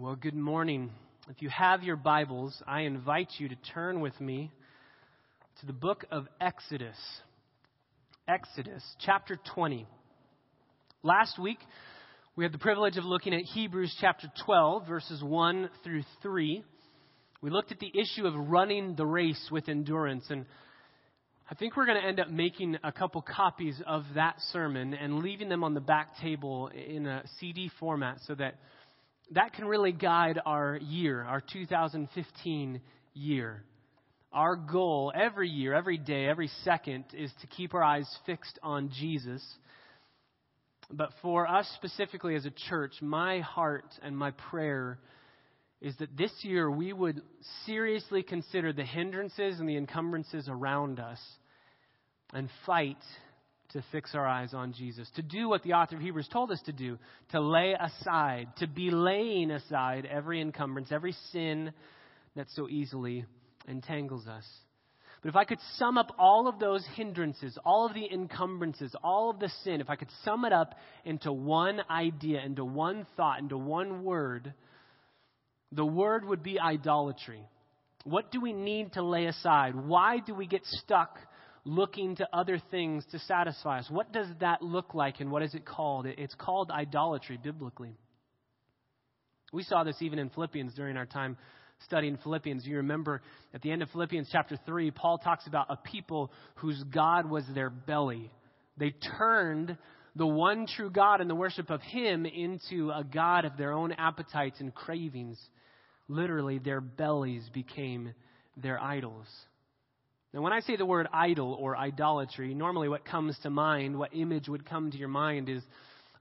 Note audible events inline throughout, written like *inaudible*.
Well, good morning. If you have your Bibles, I invite you to turn with me to the book of Exodus. Exodus, chapter 20. Last week, we had the privilege of looking at Hebrews chapter 12, verses 1 through 3. We looked at the issue of running the race with endurance, and I think we're going to end up making a couple copies of that sermon and leaving them on the back table in a CD format so that that can really guide our year, our 2015 year. Our goal every year, every day, every second is to keep our eyes fixed on Jesus. But for us specifically as a church, my heart and my prayer is that this year we would seriously consider the hindrances and the encumbrances around us and fight to fix our eyes on Jesus, to do what the author of Hebrews told us to do, to lay aside, to be laying aside every encumbrance, every sin that so easily entangles us. But if I could sum up all of those hindrances, all of the encumbrances, all of the sin, if I could sum it up into one idea, into one thought, into one word, the word would be idolatry. What do we need to lay aside? Why do we get stuck looking to other things to satisfy us? What does that look like and what is it called? It's called idolatry biblically. We saw this even in Philippians during our time studying Philippians. You remember at the end of Philippians chapter 3, Paul talks about a people whose God was their belly. They turned the one true God and the worship of Him into a God of their own appetites and cravings. Literally, their bellies became their idols. Now, when I say the word idol or idolatry, normally what comes to mind, what image would come to your mind is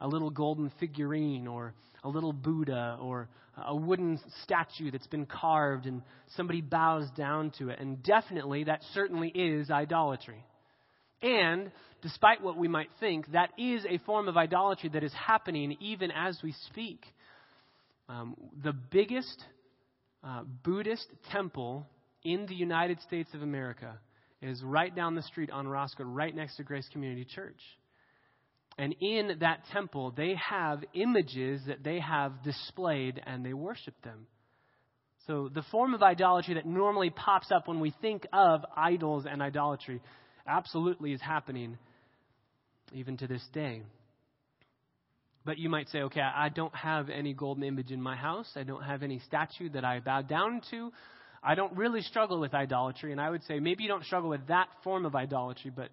a little golden figurine or a little Buddha or a wooden statue that's been carved and somebody bows down to it. And definitely, that certainly is idolatry. And despite what we might think, that is a form of idolatry that is happening even as we speak. Um, the biggest uh, Buddhist temple in the United States of America is right down the street on Roscoe, right next to Grace Community Church. And in that temple, they have images that they have displayed and they worship them. So the form of idolatry that normally pops up when we think of idols and idolatry absolutely is happening even to this day. But you might say, okay, I don't have any golden image in my house. I don't have any statue that I bow down to. I don't really struggle with idolatry, and I would say maybe you don't struggle with that form of idolatry, but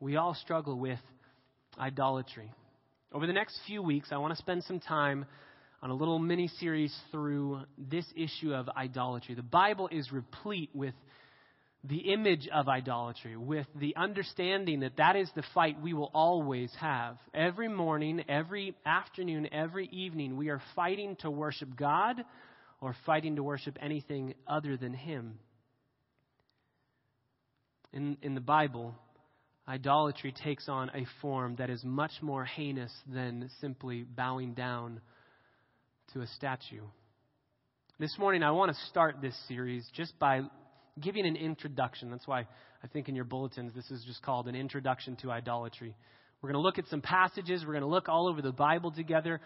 we all struggle with idolatry. Over the next few weeks, I want to spend some time on a little mini series through this issue of idolatry. The Bible is replete with the image of idolatry, with the understanding that that is the fight we will always have. Every morning, every afternoon, every evening, we are fighting to worship God or fighting to worship anything other than Him. In, in the Bible, idolatry takes on a form that is much more heinous than simply bowing down to a statue. This morning, I want to start this series just by giving an introduction. That's why I think in your bulletins this is just called an introduction to idolatry. We're going to look at some passages. We're going to look all over the Bible together.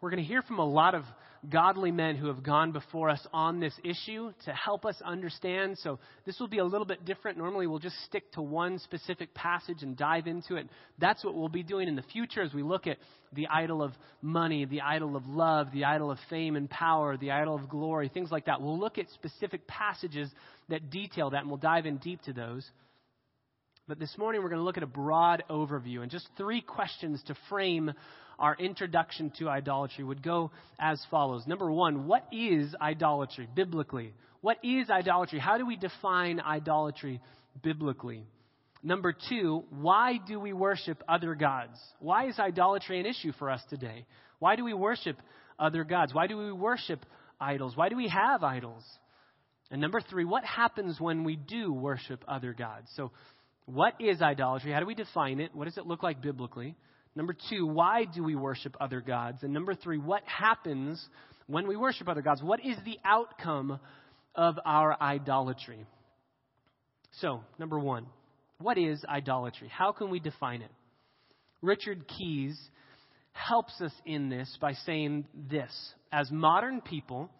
We're going to hear from a lot of godly men who have gone before us on this issue to help us understand. So this will be a little bit different. Normally, we'll just stick to one specific passage and dive into it. That's what we'll be doing in the future as we look at the idol of money, the idol of love, the idol of fame and power, the idol of glory, things like that. We'll look at specific passages that detail that, and we'll dive in deep to those. But this morning, we're going to look at a broad overview and just three questions to frame our introduction to idolatry would go as follows. Number one, what is idolatry biblically? What is idolatry? How do we define idolatry biblically? Number two, why do we worship other gods? Why is idolatry an issue for us today? Why do we worship other gods? Why do we worship idols? Why do we have idols? And number three, what happens when we do worship other gods? So, what is idolatry? How do we define it? What does it look like biblically? Number two, why do we worship other gods? And number three, what happens when we worship other gods? What is the outcome of our idolatry? So, number one, what is idolatry? How can we define it? Richard Keyes helps us in this by saying this. As modern people,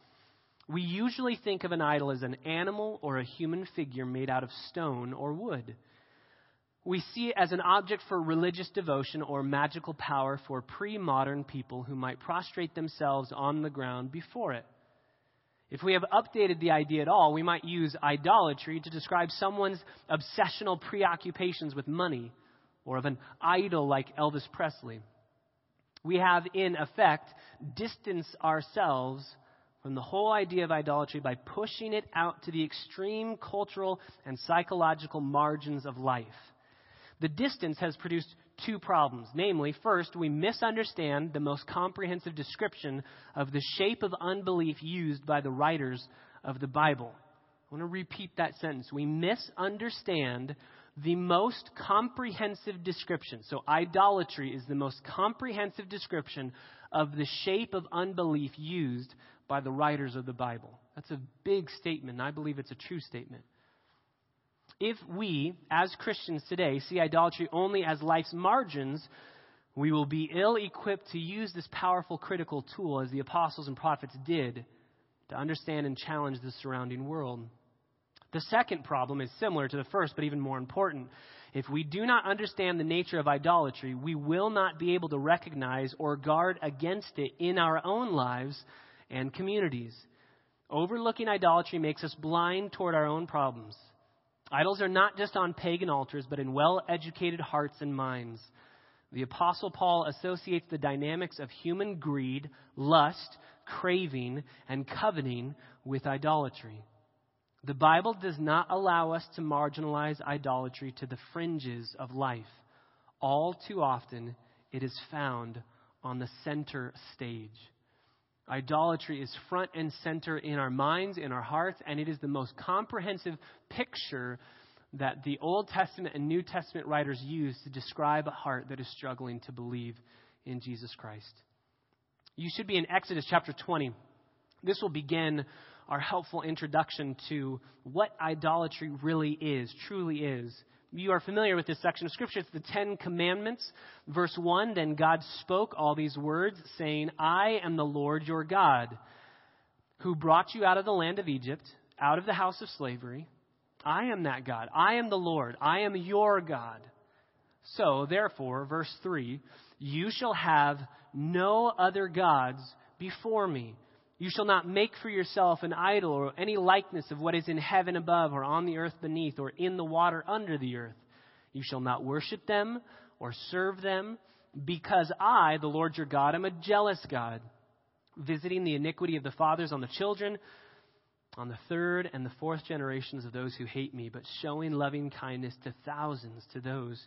we usually think of an idol as an animal or a human figure made out of stone or wood. We see it as an object for religious devotion or magical power for pre modern people who might prostrate themselves on the ground before it. If we have updated the idea at all, we might use idolatry to describe someone's obsessional preoccupations with money or of an idol like Elvis Presley. We have, in effect, distanced ourselves from the whole idea of idolatry by pushing it out to the extreme cultural and psychological margins of life. The distance has produced two problems. Namely, first, we misunderstand the most comprehensive description of the shape of unbelief used by the writers of the Bible. I want to repeat that sentence. We misunderstand the most comprehensive description. So, idolatry is the most comprehensive description of the shape of unbelief used by the writers of the Bible. That's a big statement, I believe it's a true statement. If we, as Christians today, see idolatry only as life's margins, we will be ill equipped to use this powerful critical tool as the apostles and prophets did to understand and challenge the surrounding world. The second problem is similar to the first, but even more important. If we do not understand the nature of idolatry, we will not be able to recognize or guard against it in our own lives and communities. Overlooking idolatry makes us blind toward our own problems. Idols are not just on pagan altars, but in well educated hearts and minds. The Apostle Paul associates the dynamics of human greed, lust, craving, and coveting with idolatry. The Bible does not allow us to marginalize idolatry to the fringes of life. All too often, it is found on the center stage. Idolatry is front and center in our minds, in our hearts, and it is the most comprehensive picture that the Old Testament and New Testament writers use to describe a heart that is struggling to believe in Jesus Christ. You should be in Exodus chapter 20. This will begin our helpful introduction to what idolatry really is, truly is. You are familiar with this section of Scripture. It's the Ten Commandments. Verse 1 Then God spoke all these words, saying, I am the Lord your God, who brought you out of the land of Egypt, out of the house of slavery. I am that God. I am the Lord. I am your God. So, therefore, verse 3 You shall have no other gods before me. You shall not make for yourself an idol or any likeness of what is in heaven above, or on the earth beneath, or in the water under the earth. You shall not worship them or serve them, because I, the Lord your God, am a jealous God, visiting the iniquity of the fathers on the children, on the third and the fourth generations of those who hate me, but showing loving kindness to thousands to those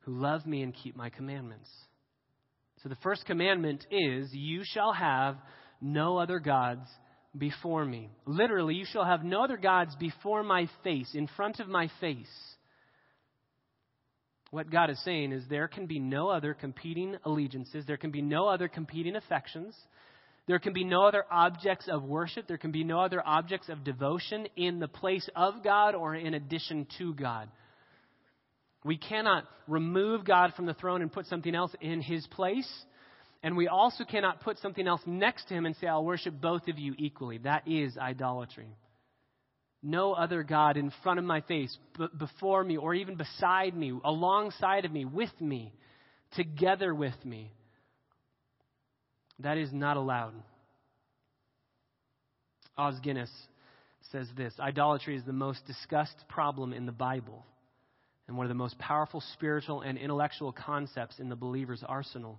who love me and keep my commandments. So the first commandment is, You shall have no other gods before me. Literally, you shall have no other gods before my face, in front of my face. What God is saying is there can be no other competing allegiances, there can be no other competing affections, there can be no other objects of worship, there can be no other objects of devotion in the place of God or in addition to God. We cannot remove God from the throne and put something else in his place. And we also cannot put something else next to him and say, I'll worship both of you equally. That is idolatry. No other God in front of my face, b- before me, or even beside me, alongside of me, with me, together with me. That is not allowed. Os Guinness says this Idolatry is the most discussed problem in the Bible and one of the most powerful spiritual and intellectual concepts in the believer's arsenal.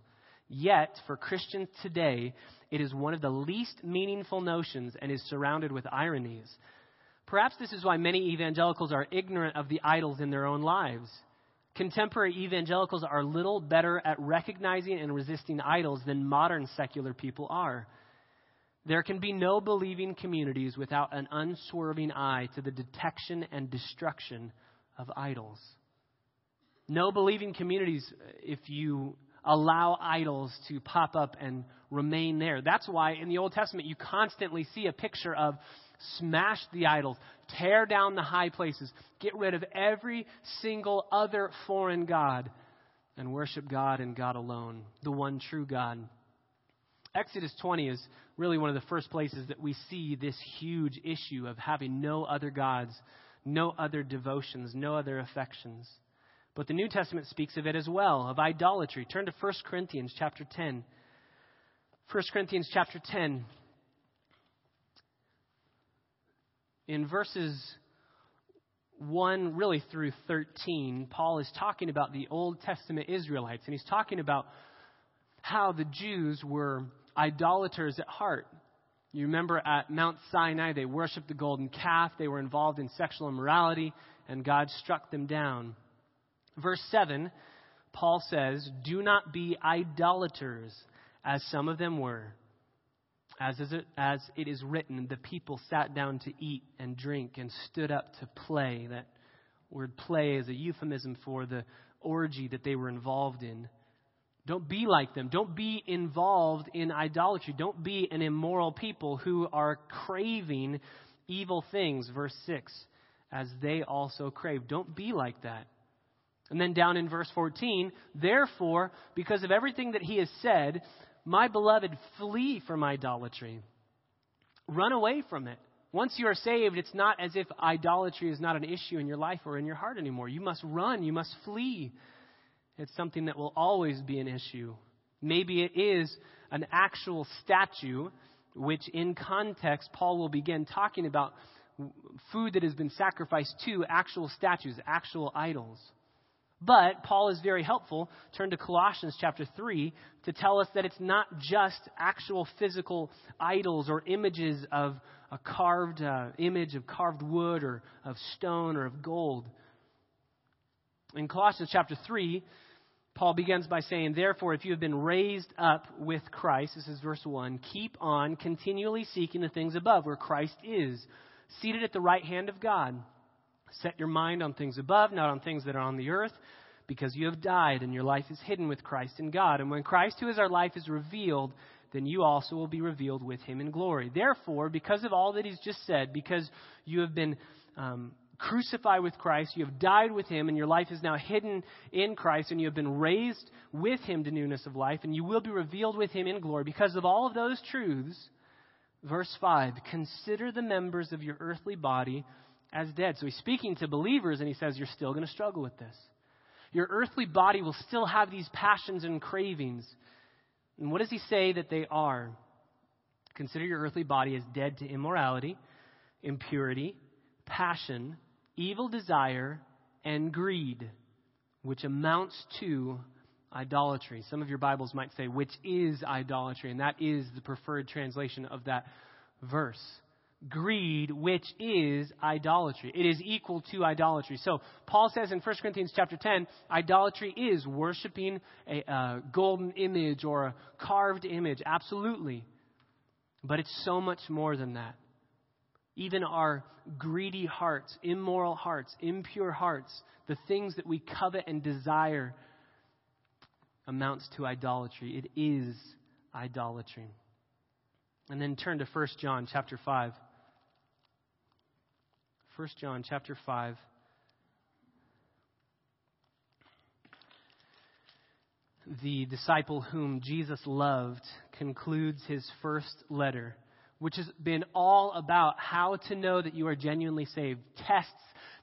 Yet, for Christians today, it is one of the least meaningful notions and is surrounded with ironies. Perhaps this is why many evangelicals are ignorant of the idols in their own lives. Contemporary evangelicals are little better at recognizing and resisting idols than modern secular people are. There can be no believing communities without an unswerving eye to the detection and destruction of idols. No believing communities, if you allow idols to pop up and remain there. That's why in the Old Testament you constantly see a picture of smash the idols, tear down the high places, get rid of every single other foreign God, and worship God and God alone, the one true God. Exodus 20 is really one of the first places that we see this huge issue of having no other gods, no other devotions, no other affections. But the New Testament speaks of it as well, of idolatry. Turn to 1 Corinthians chapter 10. 1 Corinthians chapter 10. In verses 1 really through 13, Paul is talking about the Old Testament Israelites, and he's talking about how the Jews were idolaters at heart. You remember at Mount Sinai, they worshiped the golden calf, they were involved in sexual immorality, and God struck them down. Verse 7, Paul says, Do not be idolaters, as some of them were. As, is it, as it is written, the people sat down to eat and drink and stood up to play. That word play is a euphemism for the orgy that they were involved in. Don't be like them. Don't be involved in idolatry. Don't be an immoral people who are craving evil things. Verse 6 as they also crave. Don't be like that. And then down in verse 14, therefore, because of everything that he has said, my beloved, flee from idolatry. Run away from it. Once you are saved, it's not as if idolatry is not an issue in your life or in your heart anymore. You must run, you must flee. It's something that will always be an issue. Maybe it is an actual statue, which in context, Paul will begin talking about food that has been sacrificed to actual statues, actual idols. But Paul is very helpful. Turn to Colossians chapter 3 to tell us that it's not just actual physical idols or images of a carved uh, image of carved wood or of stone or of gold. In Colossians chapter 3, Paul begins by saying, Therefore, if you have been raised up with Christ, this is verse 1, keep on continually seeking the things above where Christ is, seated at the right hand of God. Set your mind on things above, not on things that are on the earth, because you have died and your life is hidden with Christ in God. And when Christ, who is our life, is revealed, then you also will be revealed with him in glory. Therefore, because of all that he's just said, because you have been um, crucified with Christ, you have died with him, and your life is now hidden in Christ, and you have been raised with him to newness of life, and you will be revealed with him in glory. Because of all of those truths, verse 5 consider the members of your earthly body as dead. So he's speaking to believers, and he says, You're still going to struggle with this. Your earthly body will still have these passions and cravings. And what does he say that they are? Consider your earthly body as dead to immorality, impurity, passion, evil desire, and greed, which amounts to idolatry. Some of your Bibles might say, which is idolatry, and that is the preferred translation of that verse greed, which is idolatry. It is equal to idolatry. So Paul says in 1 Corinthians chapter 10, idolatry is worshiping a, a golden image or a carved image. Absolutely. But it's so much more than that. Even our greedy hearts, immoral hearts, impure hearts, the things that we covet and desire amounts to idolatry. It is idolatry. And then turn to 1 John chapter 5. 1 John chapter 5. The disciple whom Jesus loved concludes his first letter, which has been all about how to know that you are genuinely saved, tests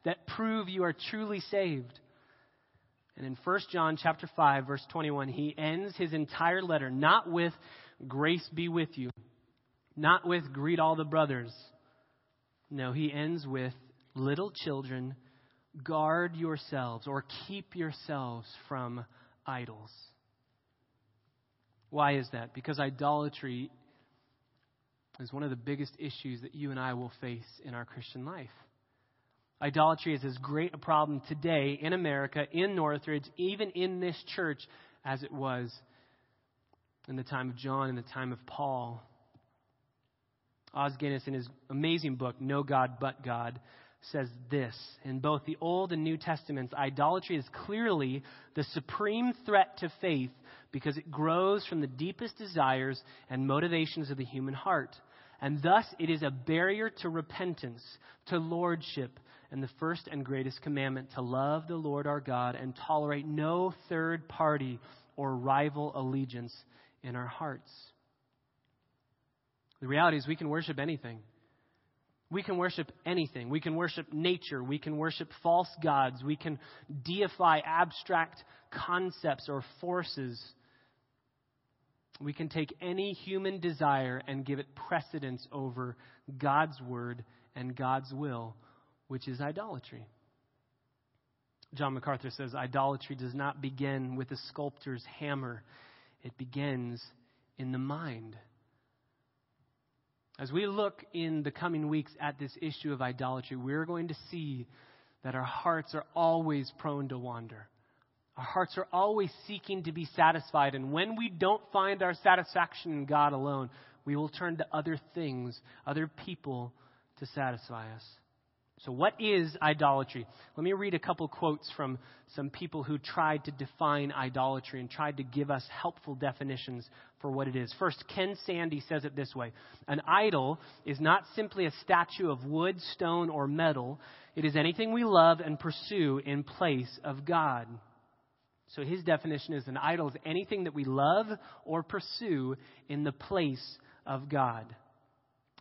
that prove you are truly saved. And in 1 John chapter 5 verse 21, he ends his entire letter not with grace be with you, not with greet all the brothers. No, he ends with Little children, guard yourselves or keep yourselves from idols. Why is that? Because idolatry is one of the biggest issues that you and I will face in our Christian life. Idolatry is as great a problem today in America, in Northridge, even in this church, as it was in the time of John, in the time of Paul. Os Guinness, in his amazing book, No God But God, says this In both the Old and New Testaments, idolatry is clearly the supreme threat to faith because it grows from the deepest desires and motivations of the human heart. And thus, it is a barrier to repentance, to lordship, and the first and greatest commandment to love the Lord our God and tolerate no third party or rival allegiance in our hearts. The reality is, we can worship anything. We can worship anything. We can worship nature. We can worship false gods. We can deify abstract concepts or forces. We can take any human desire and give it precedence over God's word and God's will, which is idolatry. John MacArthur says idolatry does not begin with a sculptor's hammer, it begins in the mind. As we look in the coming weeks at this issue of idolatry, we're going to see that our hearts are always prone to wander. Our hearts are always seeking to be satisfied, and when we don't find our satisfaction in God alone, we will turn to other things, other people to satisfy us. So, what is idolatry? Let me read a couple quotes from some people who tried to define idolatry and tried to give us helpful definitions for what it is. First, Ken Sande says it this way An idol is not simply a statue of wood, stone, or metal, it is anything we love and pursue in place of God. So, his definition is an idol is anything that we love or pursue in the place of God.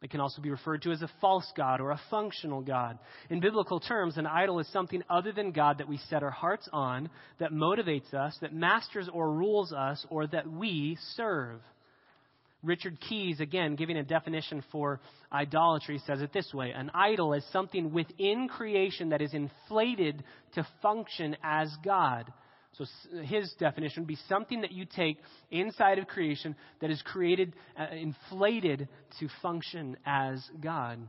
It can also be referred to as a false God or a functional God. In biblical terms, an idol is something other than God that we set our hearts on, that motivates us, that masters or rules us, or that we serve. Richard Keyes, again, giving a definition for idolatry, says it this way An idol is something within creation that is inflated to function as God. So his definition would be something that you take inside of creation that is created, uh, inflated to function as God.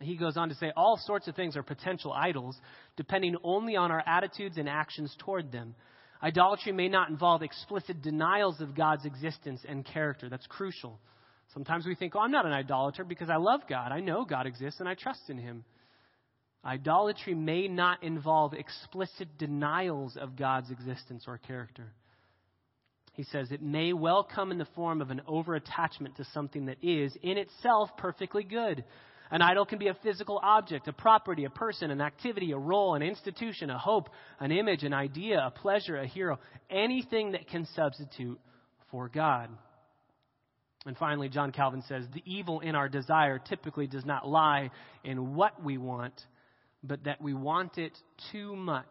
He goes on to say all sorts of things are potential idols, depending only on our attitudes and actions toward them. Idolatry may not involve explicit denials of God's existence and character. That's crucial. Sometimes we think, oh, I'm not an idolater because I love God. I know God exists and I trust in Him. Idolatry may not involve explicit denials of God's existence or character. He says it may well come in the form of an over attachment to something that is, in itself, perfectly good. An idol can be a physical object, a property, a person, an activity, a role, an institution, a hope, an image, an idea, a pleasure, a hero, anything that can substitute for God. And finally, John Calvin says the evil in our desire typically does not lie in what we want, but that we want it too much.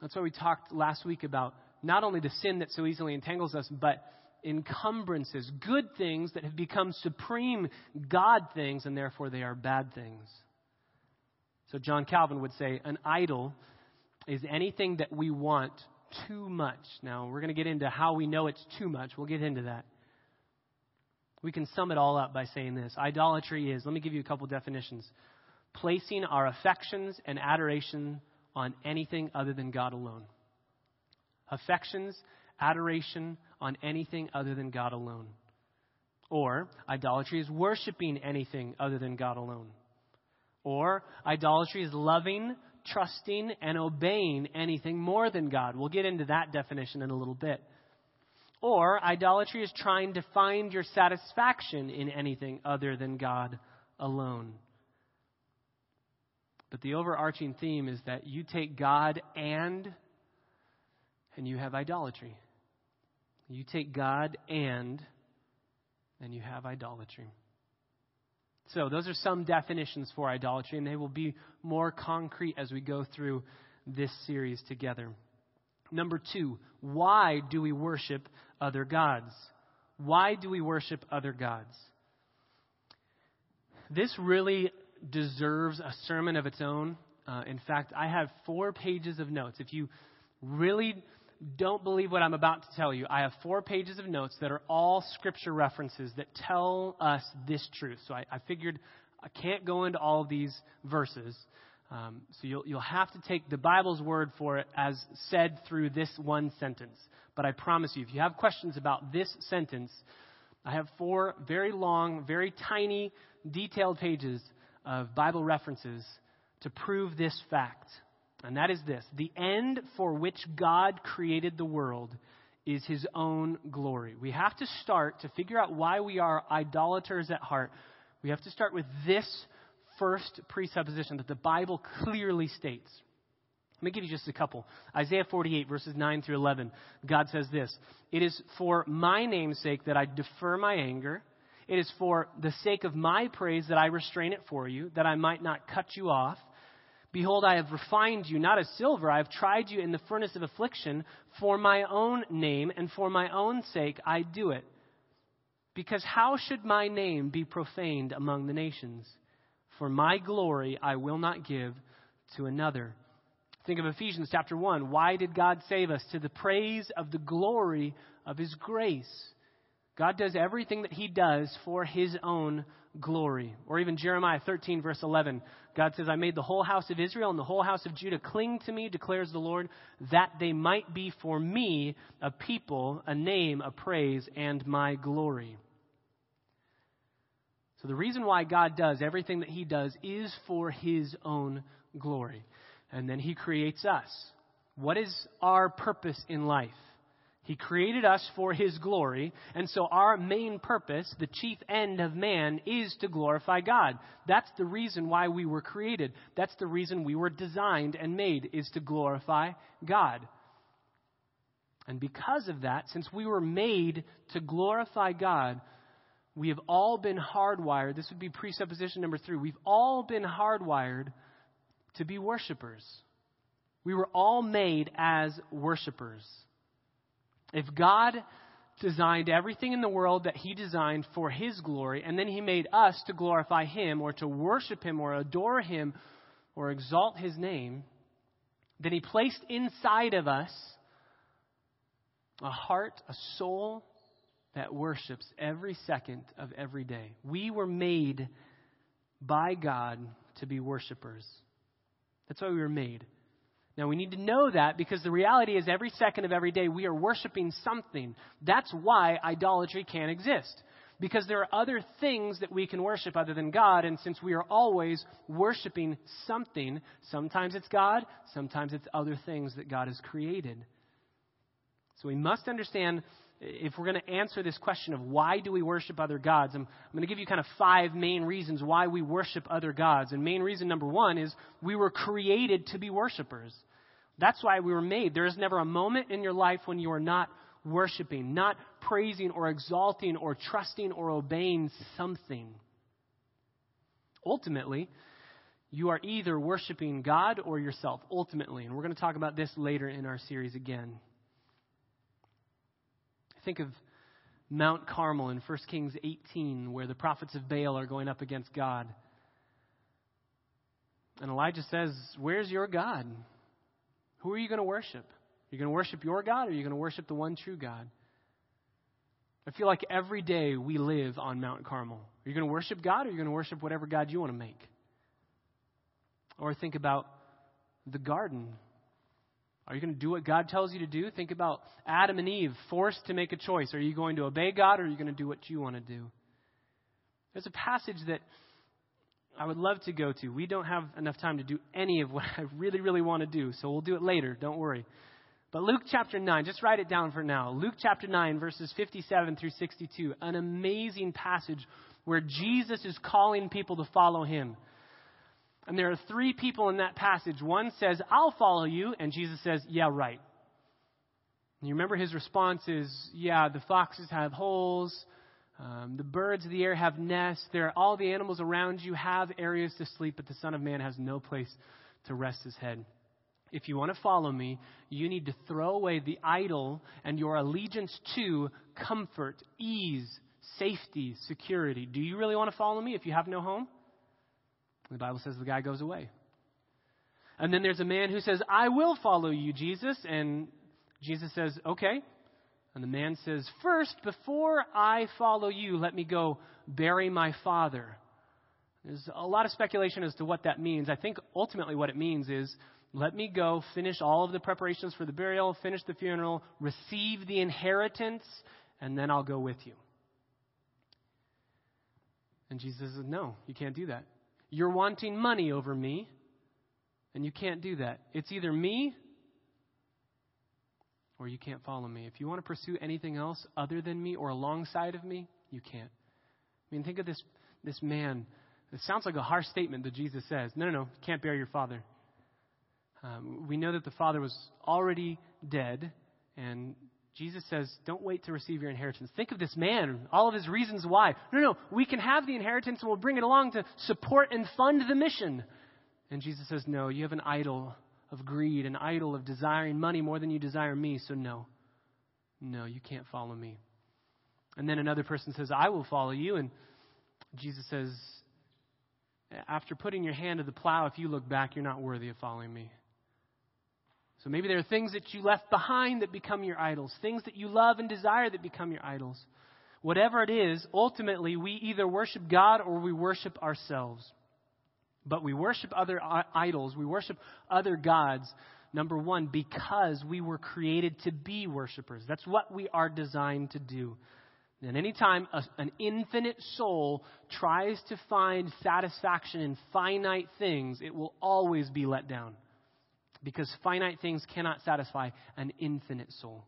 That's why we talked last week about not only the sin that so easily entangles us, but encumbrances, good things that have become supreme God things, and therefore they are bad things. So John Calvin would say an idol is anything that we want too much. Now, we're going to get into how we know it's too much. We'll get into that. We can sum it all up by saying this idolatry is, let me give you a couple definitions placing our affections and adoration on anything other than God alone. Affections, adoration on anything other than God alone. Or idolatry is worshiping anything other than God alone. Or idolatry is loving, trusting, and obeying anything more than God. We'll get into that definition in a little bit. Or idolatry is trying to find your satisfaction in anything other than God alone. But the overarching theme is that you take God and and you have idolatry. You take God and and you have idolatry. So, those are some definitions for idolatry, and they will be more concrete as we go through this series together. Number two, why do we worship other gods? Why do we worship other gods? This really deserves a sermon of its own. Uh, in fact, I have four pages of notes. If you really don't believe what I'm about to tell you, I have four pages of notes that are all scripture references that tell us this truth. So I, I figured I can't go into all of these verses. Um, so you'll, you'll have to take the Bible's word for it as said through this one sentence. But I promise you, if you have questions about this sentence, I have four very long, very tiny, detailed pages of Bible references to prove this fact. And that is this the end for which God created the world is his own glory. We have to start to figure out why we are idolaters at heart. We have to start with this first presupposition that the Bible clearly states. Let me give you just a couple. Isaiah 48, verses 9 through 11. God says this It is for my name's sake that I defer my anger. It is for the sake of my praise that I restrain it for you, that I might not cut you off. Behold, I have refined you, not as silver. I have tried you in the furnace of affliction. For my own name and for my own sake I do it. Because how should my name be profaned among the nations? For my glory I will not give to another. Think of Ephesians chapter 1. Why did God save us? To the praise of the glory of his grace. God does everything that he does for his own glory. Or even Jeremiah 13, verse 11. God says, I made the whole house of Israel and the whole house of Judah cling to me, declares the Lord, that they might be for me a people, a name, a praise, and my glory. So the reason why God does everything that he does is for his own glory. And then he creates us. What is our purpose in life? He created us for His glory, and so our main purpose, the chief end of man, is to glorify God. That's the reason why we were created. That's the reason we were designed and made, is to glorify God. And because of that, since we were made to glorify God, we have all been hardwired. This would be presupposition number three. We've all been hardwired to be worshipers. We were all made as worshipers. If God designed everything in the world that He designed for His glory, and then He made us to glorify Him or to worship Him or adore Him or exalt His name, then He placed inside of us a heart, a soul that worships every second of every day. We were made by God to be worshipers. That's why we were made. Now, we need to know that because the reality is every second of every day we are worshiping something. That's why idolatry can't exist. Because there are other things that we can worship other than God, and since we are always worshiping something, sometimes it's God, sometimes it's other things that God has created. So we must understand if we're going to answer this question of why do we worship other gods, I'm, I'm, going to give you kind of five main reasons why we worship other gods. And main reason number one is we were created to be worshipers. That's why we were made. There is never a moment in your life when you are not worshiping, not praising or exalting or trusting or obeying something. Ultimately, you are either worshiping God or yourself, ultimately. And we're going to talk about this later in our series again. Think of Mount Carmel in 1 Kings 18, where the prophets of Baal are going up against God. And Elijah says, Where's your God? Who are you going to worship? You're you going to worship your God or are you going to worship the one true God? I feel like every day we live on Mount Carmel. Are you going to worship God or are you going to worship whatever God you want to make? Or think about the garden are you going to do what God tells you to do? Think about Adam and Eve forced to make a choice. Are you going to obey God or are you going to do what you want to do? There's a passage that I would love to go to. We don't have enough time to do any of what *laughs* I really, really want to do, so we'll do it later. Don't worry. But Luke chapter 9, just write it down for now. Luke chapter 9, verses 57 through 62. An amazing passage where Jesus is calling people to follow him. And there are three people in that passage. One says, I'll follow you. And Jesus says, Yeah, right. And you remember his response is, Yeah, the foxes have holes. Um, the birds of the air have nests. There all the animals around you have areas to sleep, but the Son of Man has no place to rest his head. If you want to follow me, you need to throw away the idol and your allegiance to comfort, ease, safety, security. Do you really want to follow me if you have no home? The Bible says the guy goes away. And then there's a man who says, I will follow you, Jesus. And Jesus says, Okay. And the man says, First, before I follow you, let me go bury my father. There's a lot of speculation as to what that means. I think ultimately what it means is let me go finish all of the preparations for the burial, finish the funeral, receive the inheritance, and then I'll go with you. And Jesus says, No, you can't do that. You're wanting money over me, and you can't do that. It's either me or you can't follow me. If you want to pursue anything else other than me or alongside of me, you can't. I mean, think of this, this man It sounds like a harsh statement that Jesus says. No, no, no, you can't bear your father. Um, we know that the father was already dead, and Jesus says, Don't wait to receive your inheritance. Think of this man, all of his reasons why. No, no, we can have the inheritance and we'll bring it along to support and fund the mission. And Jesus says, No, you have an idol of greed, an idol of desiring money more than you desire me, so no. No, you can't follow me. And then another person says, I will follow you. And Jesus says, After putting your hand to the plow, if you look back, you're not worthy of following me. So maybe there are things that you left behind that become your idols, things that you love and desire that become your idols. Whatever it is, ultimately, we either worship God or we worship ourselves. But we worship other idols, we worship other gods, number one, because we were created to be worshipers. That's what we are designed to do. And anytime a, an infinite soul tries to find satisfaction in finite things, it will always be let down. Because finite things cannot satisfy an infinite soul.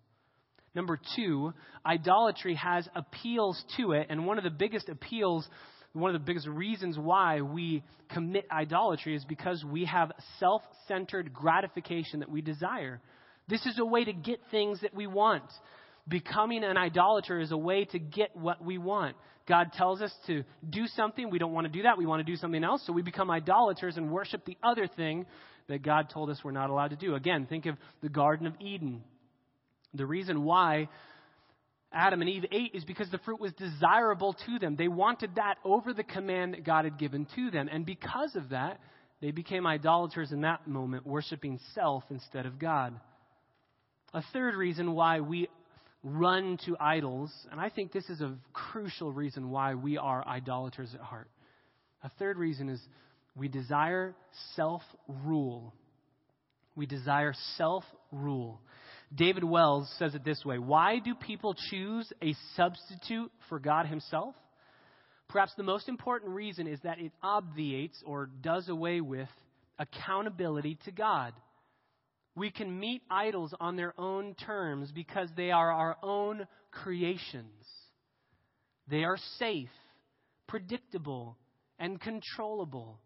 Number two, idolatry has appeals to it, and one of the biggest appeals, one of the biggest reasons why we commit idolatry is because we have self centered gratification that we desire. This is a way to get things that we want becoming an idolater is a way to get what we want. God tells us to do something. We don't want to do that. We want to do something else. So we become idolaters and worship the other thing that God told us we're not allowed to do. Again, think of the Garden of Eden. The reason why Adam and Eve ate is because the fruit was desirable to them. They wanted that over the command that God had given to them. And because of that, they became idolaters in that moment, worshiping self instead of God. A third reason why we run to idols, and I think this is a crucial reason why we are idolaters at heart. A third reason is we desire self rule. We desire self rule. David Wells says it this way Why do people choose a substitute for God Himself? Perhaps the most important reason is that it obviates or does away with accountability to God. We can meet idols on their own terms because they are our own creations. They are safe, predictable, and controllable.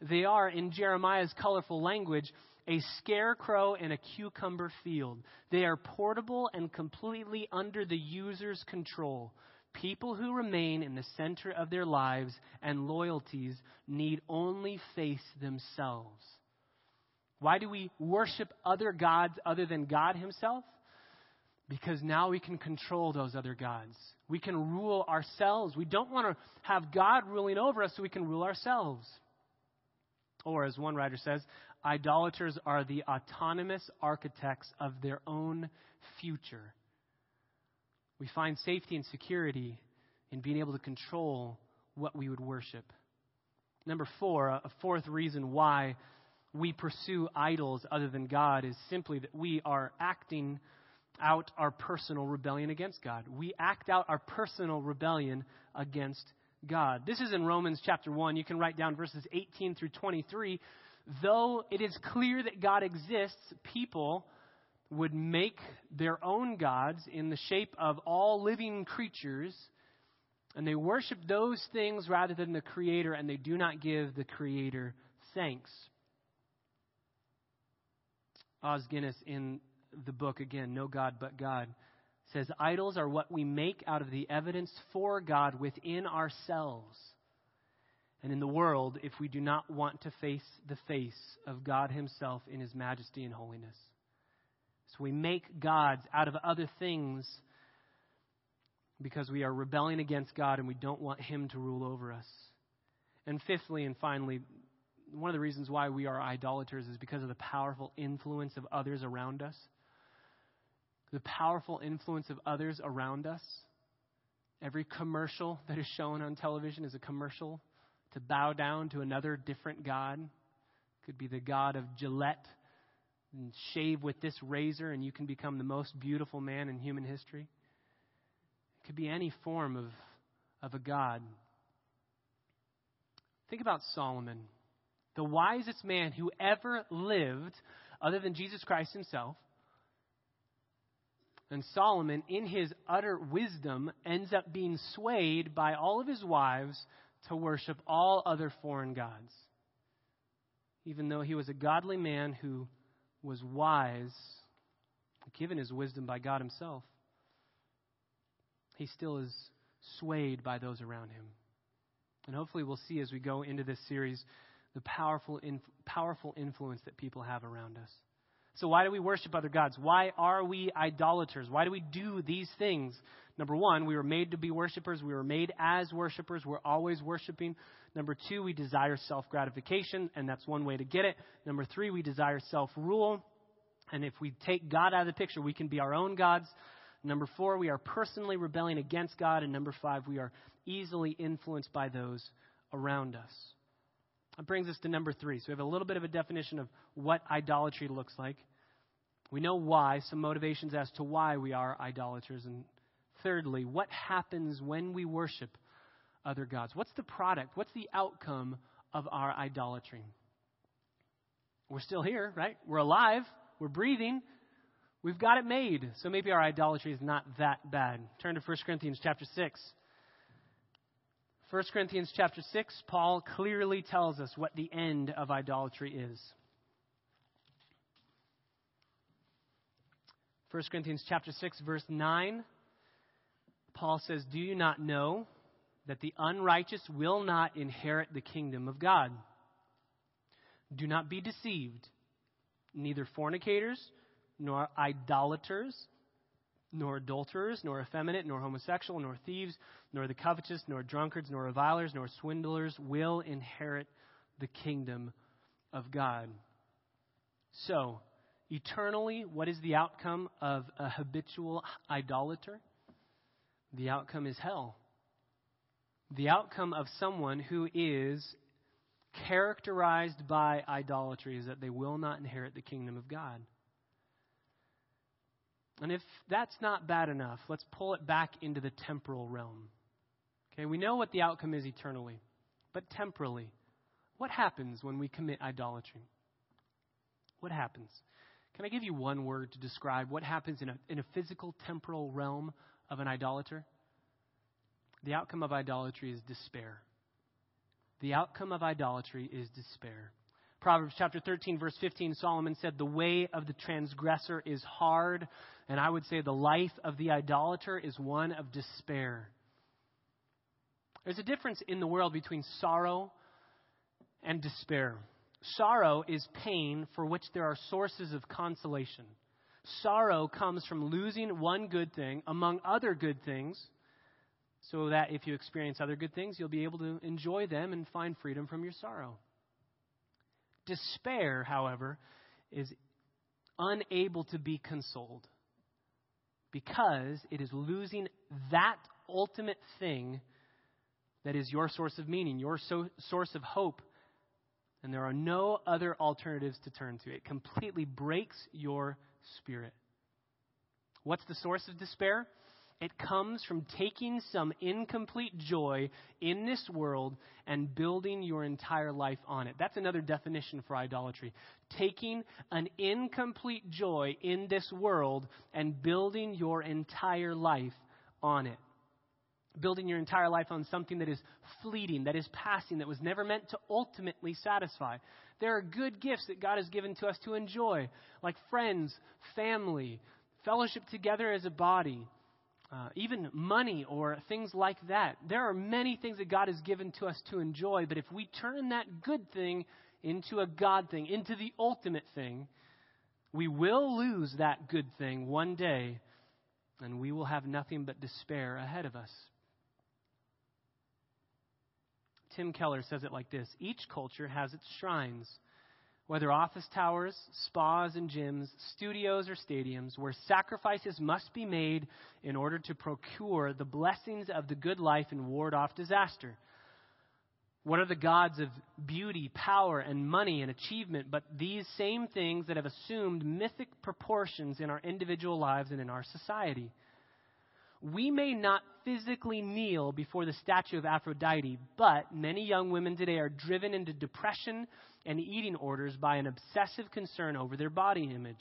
They are, in Jeremiah's colorful language, a scarecrow in a cucumber field. They are portable and completely under the user's control. People who remain in the center of their lives and loyalties need only face themselves. Why do we worship other gods other than God Himself? Because now we can control those other gods. We can rule ourselves. We don't want to have God ruling over us so we can rule ourselves. Or, as one writer says, idolaters are the autonomous architects of their own future. We find safety and security in being able to control what we would worship. Number four, a fourth reason why we pursue idols other than God is simply that we are acting out our personal rebellion against God. We act out our personal rebellion against God. This is in Romans chapter 1. You can write down verses 18 through 23. Though it is clear that God exists, people would make their own gods in the shape of all living creatures, and they worship those things rather than the Creator, and they do not give the Creator thanks. Os Guinness in the book, again, No God But God, says idols are what we make out of the evidence for God within ourselves and in the world if we do not want to face the face of God Himself in His majesty and holiness. So we make gods out of other things because we are rebelling against God and we don't want Him to rule over us. And fifthly and finally, one of the reasons why we are idolaters is because of the powerful influence of others around us. The powerful influence of others around us. Every commercial *laughs* that is shown on television is a commercial to bow down to another different God. It could be the God of Gillette and shave with this razor and you can become the most beautiful man in human history. It could be any form of, of a God. Think about Solomon the wisest man who ever lived, other than Jesus Christ himself. And Solomon, in his utter wisdom, ends up being swayed by all of his wives to worship all other foreign gods. Even though he was a godly man who was wise, given his wisdom by God himself, he still is swayed by those around him. And hopefully, we'll see as we go into this series the powerful, inf- powerful influence that people have around us. So, why do we worship other gods? Why are we idolaters? Why do we do these things? Number one, we were made to be worshipers. We were made as worshipers. We're always worshiping. Number two, we desire self gratification, and that's one way to get it. Number three, we desire self rule. And if we take God out of the picture, we can be our own gods. Number four, we are personally rebelling against God. And number five, we are easily influenced by those around us. That brings us to number three. So we have a little bit of a definition of what idolatry looks like. We know why, some motivations as to why we are idolaters. And thirdly, what happens when we worship other gods? What's the product? What's the outcome of our idolatry? We're still here, right? We're alive. We're breathing. We've got it made. So maybe our idolatry is not that bad. Turn to 1 Corinthians chapter 6. 1 Corinthians chapter 6, Paul clearly tells us what the end of idolatry is. 1 Corinthians chapter 6 verse 9 Paul says, "Do you not know that the unrighteous will not inherit the kingdom of God? Do not be deceived. Neither fornicators, nor idolaters, nor adulterers, nor effeminate, nor homosexual, nor thieves, nor the covetous, nor drunkards, nor revilers, nor swindlers will inherit the kingdom of God. So, eternally, what is the outcome of a habitual idolater? The outcome is hell. The outcome of someone who is characterized by idolatry is that they will not inherit the kingdom of God. And if that's not bad enough, let's pull it back into the temporal realm. Okay, we know what the outcome is eternally, but temporally, what happens when we commit idolatry? What happens? Can I give you one word to describe what happens in a, in a physical, temporal realm of an idolater? The outcome of idolatry is despair. The outcome of idolatry is despair. Proverbs chapter 13, verse 15, Solomon said, The way of the transgressor is hard, and I would say the life of the idolater is one of despair. There's a difference in the world between sorrow and despair. Sorrow is pain for which there are sources of consolation. Sorrow comes from losing one good thing among other good things, so that if you experience other good things, you'll be able to enjoy them and find freedom from your sorrow. Despair, however, is unable to be consoled because it is losing that ultimate thing that is your source of meaning, your so, source of hope. And there are no other alternatives to turn to. It completely breaks your spirit. What's the source of despair? It comes from taking some incomplete joy in this world and building your entire life on it. That's another definition for idolatry. Taking an incomplete joy in this world and building your entire life on it. Building your entire life on something that is fleeting, that is passing, that was never meant to ultimately satisfy. There are good gifts that God has given to us to enjoy, like friends, family, fellowship together as a body uh, even money or things like that. There are many things that God has given to us to enjoy, but if we turn that good thing into a God thing, into the ultimate thing, we will lose that good thing one day, and we will have nothing but despair ahead of us. Tim Keller says it like this Each culture has its shrines whether office towers, spas and gyms, studios or stadiums, where sacrifices must be made in order to procure the blessings of the good life and ward off disaster. What are the gods of beauty, power, and money and achievement but these same things that have assumed mythic proportions in our individual lives and in our society? We may not physically kneel before the statue of Aphrodite, but many young women today are driven into depression and eating orders by an obsessive concern over their body image.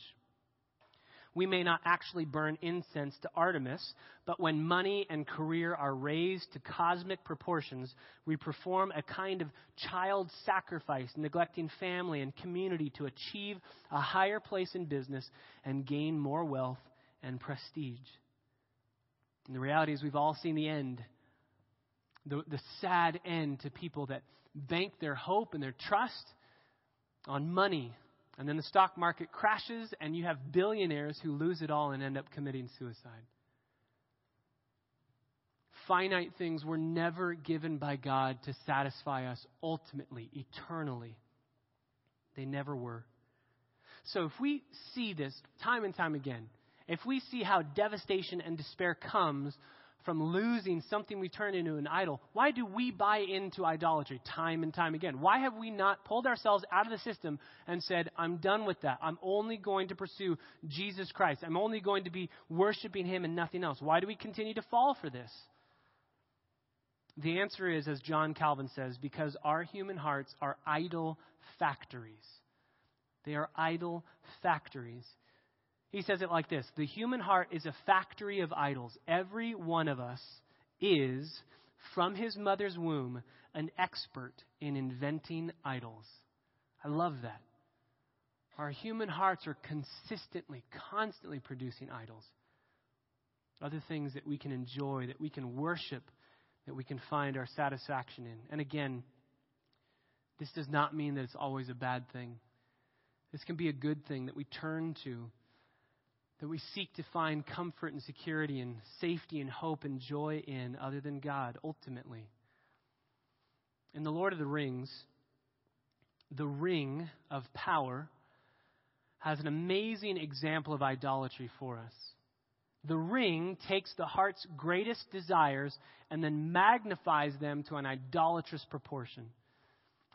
We may not actually burn incense to Artemis, but when money and career are raised to cosmic proportions, we perform a kind of child sacrifice, neglecting family and community to achieve a higher place in business and gain more wealth and prestige. And the reality is, we've all seen the end the, the sad end to people that bank their hope and their trust on money and then the stock market crashes, and you have billionaires who lose it all and end up committing suicide. Finite things were never given by God to satisfy us ultimately, eternally. They never were. So if we see this time and time again, if we see how devastation and despair comes from losing something we turn into an idol, why do we buy into idolatry time and time again? Why have we not pulled ourselves out of the system and said, I'm done with that. I'm only going to pursue Jesus Christ. I'm only going to be worshiping Him and nothing else. Why do we continue to fall for this? The answer is, as John Calvin says, because our human hearts are idol factories. They are idol factories. He says it like this The human heart is a factory of idols. Every one of us is, from his mother's womb, an expert in inventing idols. I love that. Our human hearts are consistently, constantly producing idols. Other things that we can enjoy, that we can worship, that we can find our satisfaction in. And again, this does not mean that it's always a bad thing. This can be a good thing that we turn to that we seek to find comfort and security and safety and hope and joy in other than God, ultimately. In The Lord of the Rings, the ring of power has an amazing example of idolatry for us. The ring takes the heart's greatest desires and then magnifies them to an idolatrous proportion.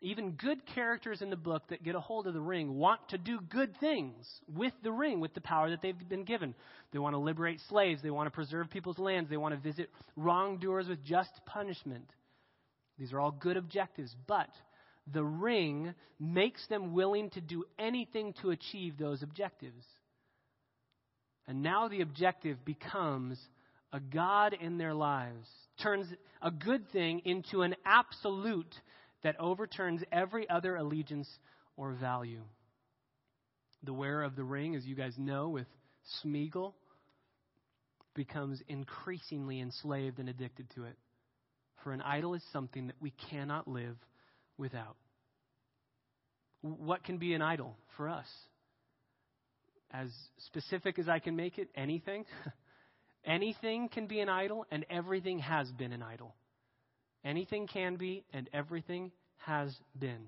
Even good characters in the book that get a hold of the ring want to do good things with the ring, with the power that they've been given. They want to liberate slaves. They want to preserve people's lands. They want to visit wrongdoers with just punishment. These are all good objectives, but the ring makes them willing to do anything to achieve those objectives. And now the objective becomes a God in their lives, turns a good thing into an absolute that overturns every other allegiance or value. The wearer of the ring, as you guys know, with Smeagol, becomes increasingly enslaved and addicted to it. For an idol is something that we cannot live without. What can be an idol for us? As specific as I can make it, anything. *laughs* anything can be an idol, and everything has been an idol. Anything can be, and everything has been.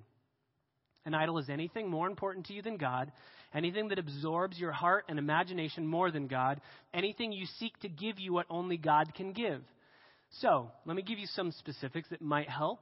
An idol is anything more important to you than God, anything that absorbs your heart and imagination more than God, anything you seek to give you what only God can give. So, let me give you some specifics that might help.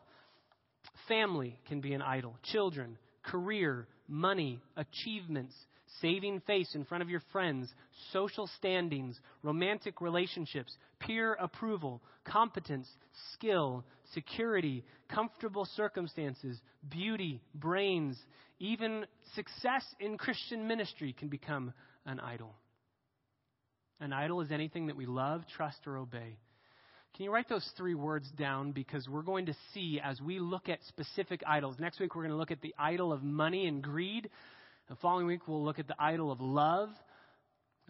Family can be an idol, children, career, money, achievements, saving face in front of your friends, social standings, romantic relationships, peer approval, competence, skill, security, comfortable circumstances, beauty, brains, even success in Christian ministry can become an idol. An idol is anything that we love, trust, or obey. Can you write those three words down? Because we're going to see as we look at specific idols. Next week, we're going to look at the idol of money and greed. The following week, we'll look at the idol of love.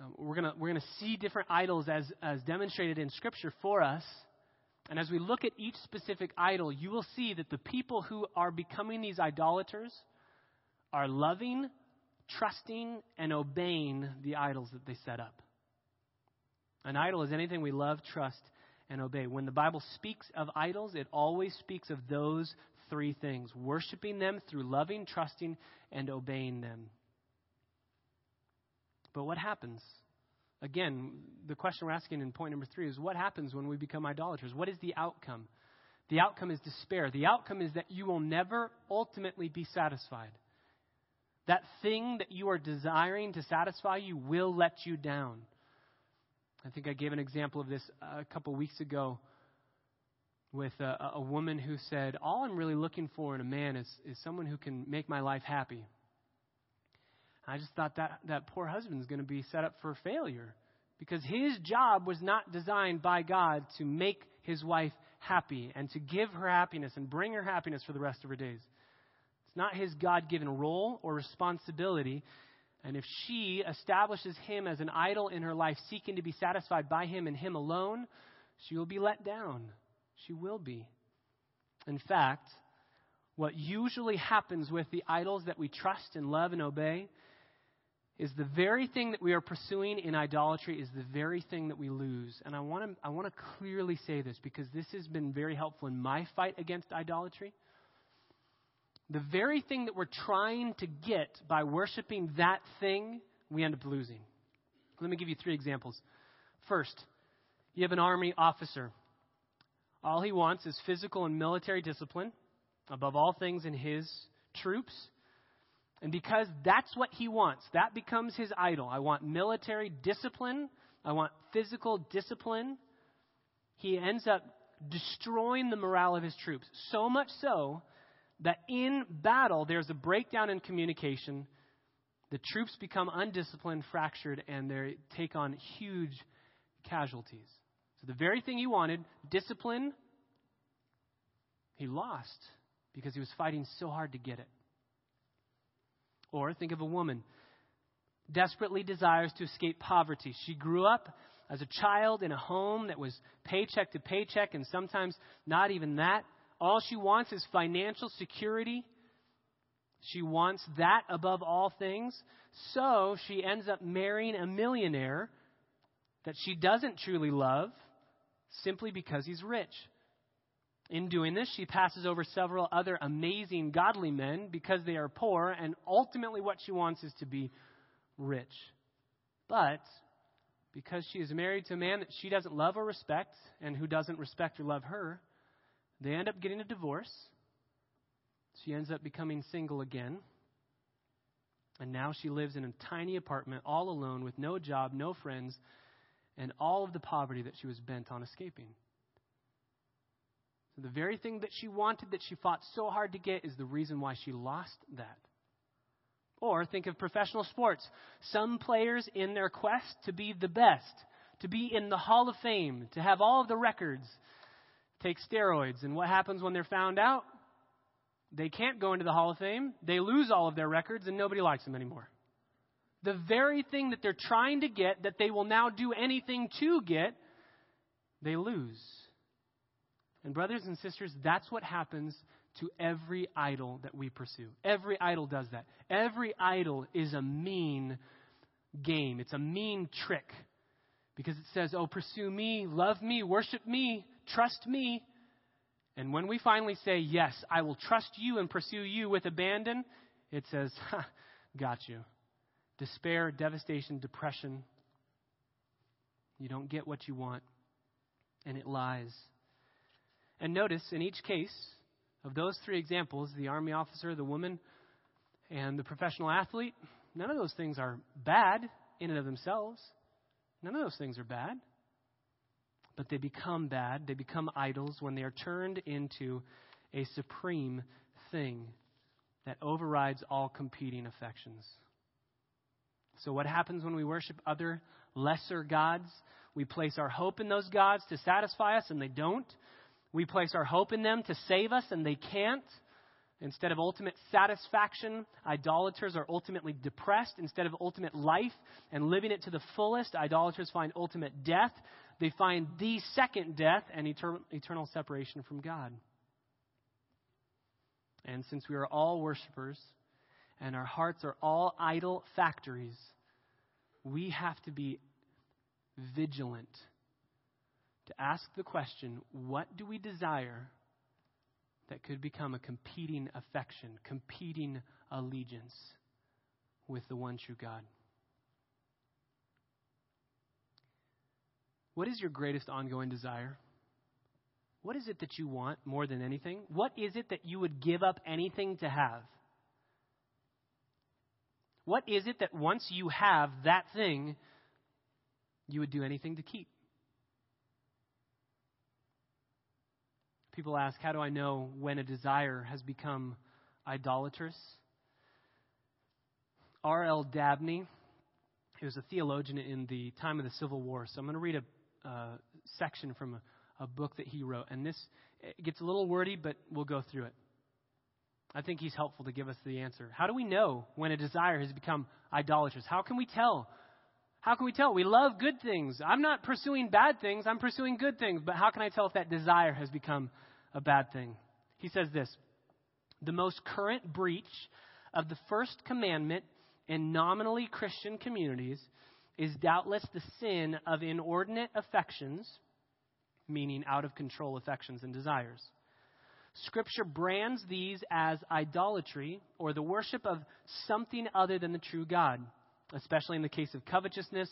Um, we're going we're to see different idols as, as demonstrated in Scripture for us. And as we look at each specific idol, you will see that the people who are becoming these idolaters are loving, trusting, and obeying the idols that they set up. An idol is anything we love, trust, and obey. When the Bible speaks of idols, it always speaks of those three things worshiping them through loving, trusting, and obeying them. But what happens? Again, the question we're asking in point number three is what happens when we become idolaters? What is the outcome? The outcome is despair. The outcome is that you will never ultimately be satisfied. That thing that you are desiring to satisfy you will let you down. I think I gave an example of this a couple weeks ago with a, a, woman who said, All I'm really looking for in a man is, is someone who can make my life happy. I just thought that that poor husband's going to be set up for failure because his job was not designed by God to make his wife happy and to give her happiness and bring her happiness for the rest of her days. It's not his God given role or responsibility. And if she establishes him as an idol in her life, seeking to be satisfied by him and him alone, she will be let down. She will be. In fact, what usually happens with the idols that we trust and love and obey is the very thing that we are pursuing in idolatry is the very thing that we lose. And I want to I want to clearly say this because this has been very helpful in my fight against idolatry. The very thing that we're trying to get by worshiping that thing, we end up losing. Let me give you three examples. First, you have an army officer. All he wants is physical and military discipline, above all things in his troops and because that's what he wants, that becomes his idol. I want military discipline, I want physical discipline. He ends up destroying the morale of his troops. So much so that in battle, there's a breakdown in communication. The troops become undisciplined, fractured, and they take on huge casualties. So, the very thing he wanted, discipline, he lost because he was fighting so hard to get it. Or think of a woman desperately desires to escape poverty. She grew up as a child in a home that was paycheck to paycheck and sometimes not even that. All she wants is financial security. She wants that above all things. So she ends up marrying a millionaire that she doesn't truly love simply because he's rich. In doing this, she passes over several other amazing godly men because they are poor, and ultimately what she wants is to be rich. But because she is married to a man that she doesn't love or respect, and who doesn't respect or love her, they end up getting a divorce. She ends up becoming single again. And now she lives in a tiny apartment all alone with no job, no friends, and all of the poverty that she was bent on escaping. So the very thing that she wanted, that she fought so hard to get, is the reason why she lost that. Or think of professional sports. Some players, in their quest to be the best, to be in the Hall of Fame, to have all of the records, take steroids. And what happens when they're found out? They can't go into the Hall of Fame. They lose all of their records, and nobody likes them anymore. The very thing that they're trying to get, that they will now do anything to get, they lose. And, brothers and sisters, that's what happens to every idol that we pursue. Every idol does that. Every idol is a mean game, it's a mean trick. Because it says, Oh, pursue me, love me, worship me, trust me. And when we finally say, Yes, I will trust you and pursue you with abandon, it says, *laughs* Ha, got you. Despair, devastation, depression. You don't get what you want, and it lies. And notice in each case of those three examples the army officer, the woman, and the professional athlete none of those things are bad in and of themselves. None of those things are bad. But they become bad, they become idols when they are turned into a supreme thing that overrides all competing affections. So, what happens when we worship other lesser gods? We place our hope in those gods to satisfy us, and they don't. We place our hope in them to save us, and they can't. Instead of ultimate satisfaction, idolaters are ultimately depressed. Instead of ultimate life and living it to the fullest, idolaters find ultimate death. They find the second death and eternal separation from God. And since we are all worshipers and our hearts are all idol factories, we have to be vigilant to ask the question what do we desire that could become a competing affection, competing allegiance with the one true God? What is your greatest ongoing desire? What is it that you want more than anything? What is it that you would give up anything to have? What is it that once you have that thing, you would do anything to keep? People ask, How do I know when a desire has become idolatrous? R.L. Dabney. He was a theologian in the time of the Civil War. So I'm going to read a section from a, a book that he wrote. And this gets a little wordy, but we'll go through it. I think he's helpful to give us the answer. How do we know when a desire has become idolatrous? How can we tell? How can we tell? We love good things. I'm not pursuing bad things, I'm pursuing good things. But how can I tell if that desire has become a bad thing? He says this The most current breach of the first commandment in nominally Christian communities is doubtless the sin of inordinate affections, meaning out of control affections and desires. Scripture brands these as idolatry or the worship of something other than the true God, especially in the case of covetousness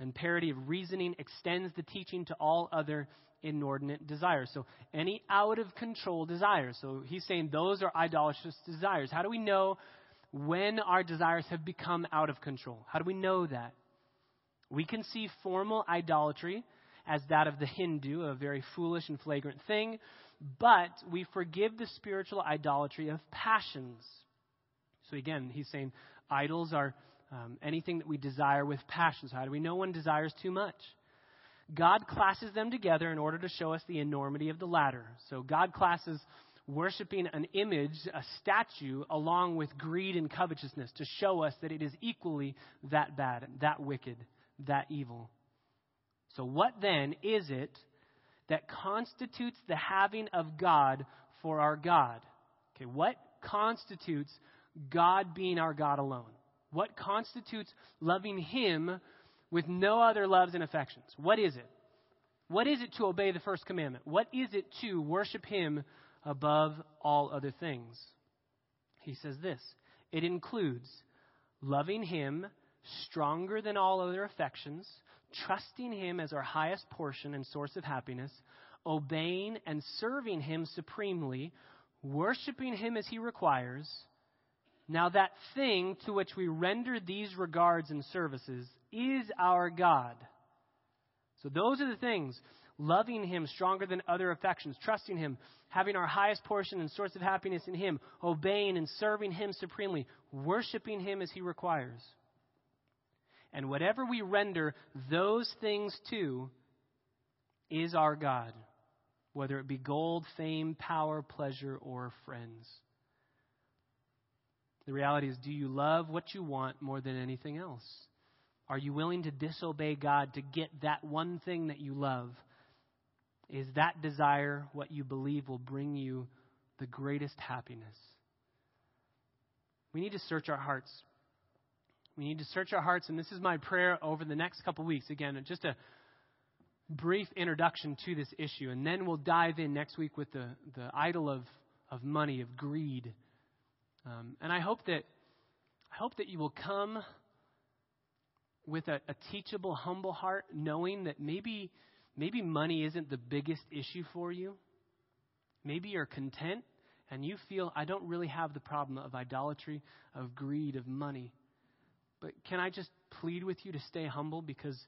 and parity of reasoning extends the teaching to all other inordinate desires. So any out of control desires. So he's saying those are idolatrous desires. How do we know when our desires have become out of control? How do we know that? We can see formal idolatry as that of the Hindu, a very foolish and flagrant thing, but we forgive the spiritual idolatry of passions. So again, he's saying idols are um, anything that we desire with passions. How do we know one desires too much? God classes them together in order to show us the enormity of the latter. So God classes worshiping an image, a statue, along with greed and covetousness to show us that it is equally that bad, that wicked, that evil. So, what then is it that constitutes the having of God for our God? Okay, what constitutes God being our God alone? What constitutes loving Him with no other loves and affections? What is it? What is it to obey the first commandment? What is it to worship Him above all other things? He says this it includes loving Him stronger than all other affections, trusting Him as our highest portion and source of happiness, obeying and serving Him supremely, worshiping Him as He requires. Now, that thing to which we render these regards and services is our God. So, those are the things loving Him stronger than other affections, trusting Him, having our highest portion and source of happiness in Him, obeying and serving Him supremely, worshiping Him as He requires. And whatever we render those things to is our God, whether it be gold, fame, power, pleasure, or friends. The reality is do you love what you want more than anything else? Are you willing to disobey God to get that one thing that you love? Is that desire what you believe will bring you the greatest happiness? We need to search our hearts. We need to search our hearts, and this is my prayer over the next couple weeks. Again, just a brief introduction to this issue, and then we'll dive in next week with the, the idol of, of money, of greed. Um, and I hope that I hope that you will come with a, a teachable, humble heart, knowing that maybe maybe money isn't the biggest issue for you. Maybe you're content and you feel I don't really have the problem of idolatry, of greed, of money. But can I just plead with you to stay humble because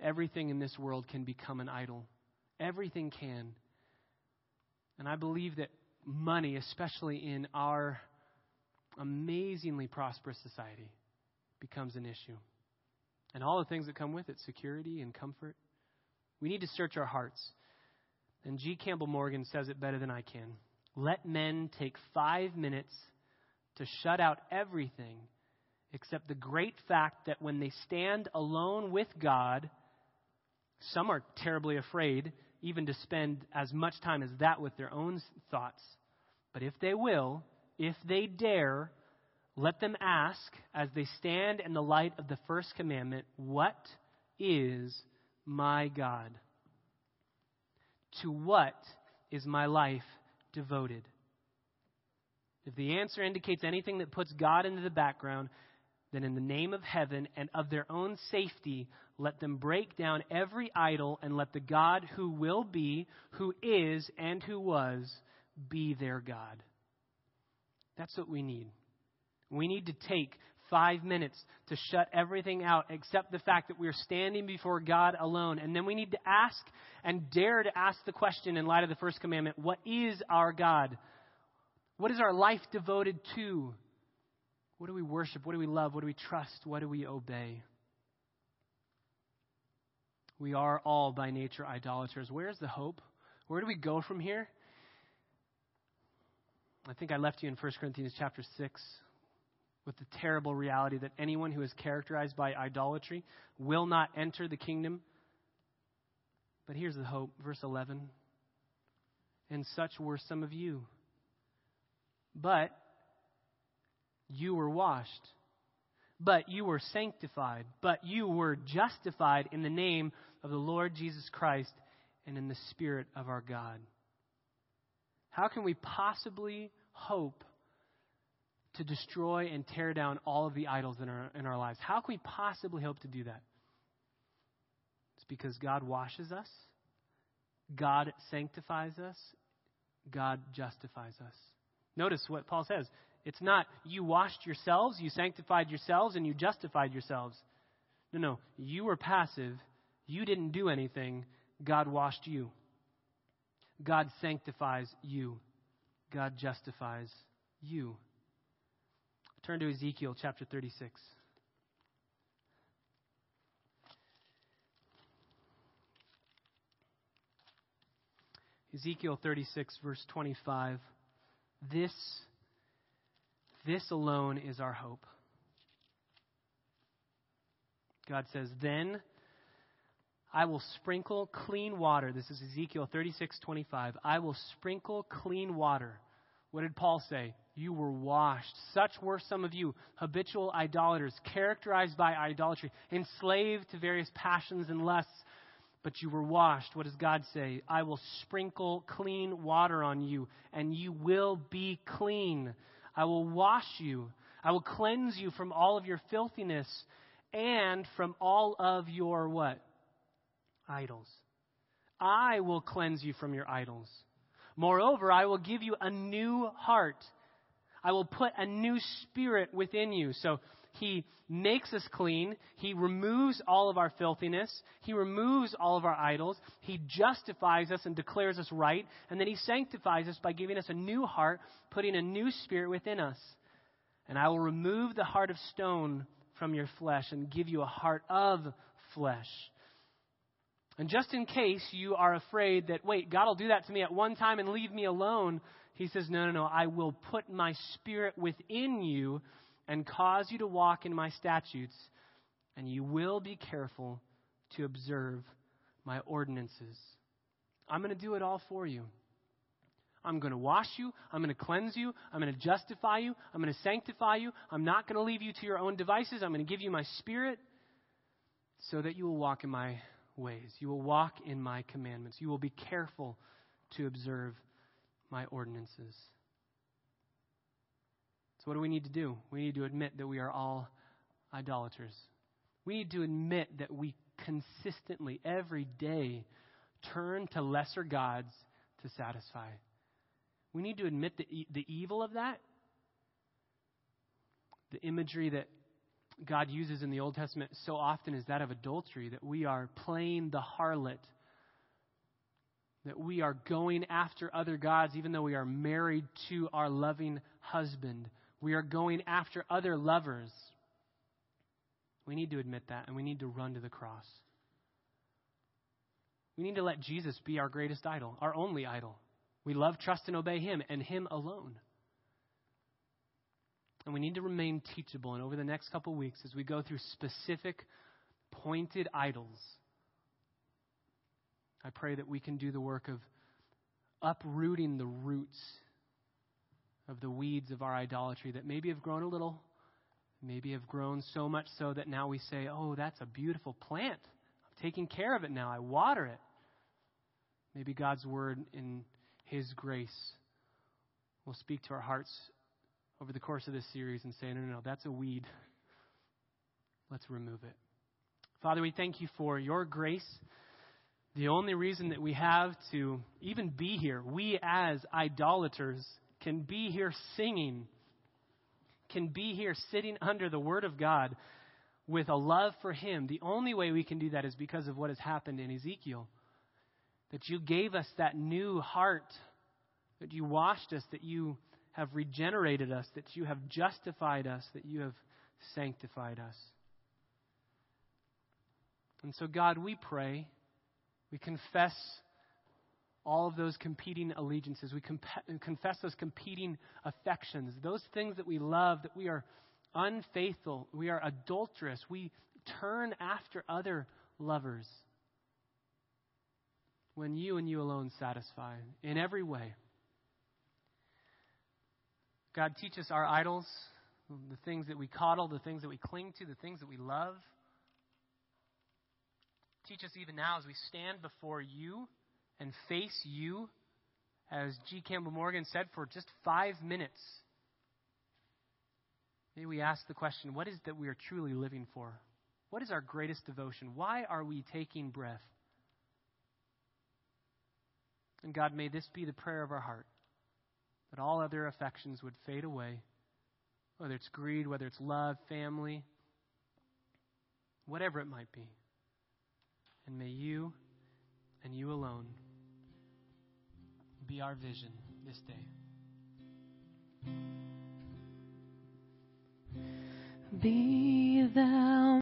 everything in this world can become an idol? Everything can. And I believe that money, especially in our amazingly prosperous society, becomes an issue. And all the things that come with it security and comfort. We need to search our hearts. And G. Campbell Morgan says it better than I can. Let men take five minutes to shut out everything except the great fact that when they stand alone with God, some are terribly afraid even to spend as much time as that with their own thoughts. But if they will, if they dare, let them ask as they stand in the light of the first commandment, What is my God? To what is my life devoted? If the answer indicates anything that puts God into the background, then in the name of heaven and of their own safety, let them break down every idol and let the God who will be, who is, and who was be their God. That's what we need. We need to take five minutes to shut everything out except the fact that we're standing before God alone. And then we need to ask and dare to ask the question in light of the first commandment what is our God? What is our life devoted to? What do we worship? What do we love? What do we trust? What do we obey? We are all by nature idolaters. Where's the hope? Where do we go from here? I think I left you in 1 Corinthians chapter 6 with the terrible reality that anyone who is characterized by idolatry will not enter the kingdom. But here's the hope, verse 11. And such were some of you. But you were washed. But you were sanctified. But you were justified in the name of the Lord Jesus Christ and in the Spirit of our God. How can we possibly hope to destroy and tear down all of the idols in our, in our lives? How can we possibly hope to do that? It's because God washes us, God sanctifies us, God justifies us. Notice what Paul says. It's not you washed yourselves, you sanctified yourselves, and you justified yourselves. No, no. You were passive. You didn't do anything. God washed you. God sanctifies you. God justifies you. Turn to Ezekiel chapter 36. Ezekiel 36, verse 25. This, this alone is our hope. God says, Then I will sprinkle clean water. This is Ezekiel 36:25. I will sprinkle clean water. What did Paul say? You were washed. Such were some of you, habitual idolaters, characterized by idolatry, enslaved to various passions and lusts, but you were washed. What does God say? I will sprinkle clean water on you, and you will be clean. I will wash you. I will cleanse you from all of your filthiness and from all of your what? Idols. I will cleanse you from your idols. Moreover, I will give you a new heart. I will put a new spirit within you. So he makes us clean. He removes all of our filthiness. He removes all of our idols. He justifies us and declares us right. And then he sanctifies us by giving us a new heart, putting a new spirit within us. And I will remove the heart of stone from your flesh and give you a heart of flesh. And just in case you are afraid that, wait, God will do that to me at one time and leave me alone, he says, no, no, no. I will put my spirit within you and cause you to walk in my statutes, and you will be careful to observe my ordinances. I'm going to do it all for you. I'm going to wash you. I'm going to cleanse you. I'm going to justify you. I'm going to sanctify you. I'm not going to leave you to your own devices. I'm going to give you my spirit so that you will walk in my ways. You will walk in my commandments. You will be careful to observe my ordinances. So, what do we need to do? We need to admit that we are all idolaters. We need to admit that we consistently, every day, turn to lesser gods to satisfy. We need to admit the, the evil of that. The imagery that God uses in the Old Testament so often is that of adultery, that we are playing the harlot, that we are going after other gods even though we are married to our loving husband. We are going after other lovers. We need to admit that, and we need to run to the cross. We need to let Jesus be our greatest idol, our only idol. We love, trust, and obey Him, and Him alone. And we need to remain teachable. And over the next couple weeks, as we go through specific, pointed idols, I pray that we can do the work of uprooting the roots of the weeds of our idolatry that maybe have grown a little, maybe have grown so much so that now we say, oh, that's a beautiful plant. I'm taking care of it now. I water it. Maybe God's word in His grace will speak to our hearts over the course of this series and say, no, no, no, that's a weed. Let's remove it. Father, we thank you for your grace. The only reason that we have to even be here, we as idolaters can be here singing, can be here sitting under the Word of God with a love for Him. The only way we can do that is because of what has happened in Ezekiel. That you gave us that new heart, that you washed us, that you have regenerated us, that you have justified us, that you have sanctified us. And so, God, we pray, we confess all of those competing allegiances. We comp- confess those competing affections, those things that we love, that we are unfaithful, we are adulterous, we turn after other lovers when you and you alone satisfy in every way. God, teach us our idols, the things that we coddle, the things that we cling to, the things that we love. Teach us even now as we stand before you and face you, as G. Campbell Morgan said, for just five minutes. May we ask the question what is that we are truly living for? What is our greatest devotion? Why are we taking breath? And God, may this be the prayer of our heart that all other affections would fade away, whether it's greed, whether it's love, family, whatever it might be. And may you and you alone be our vision this day. Be thou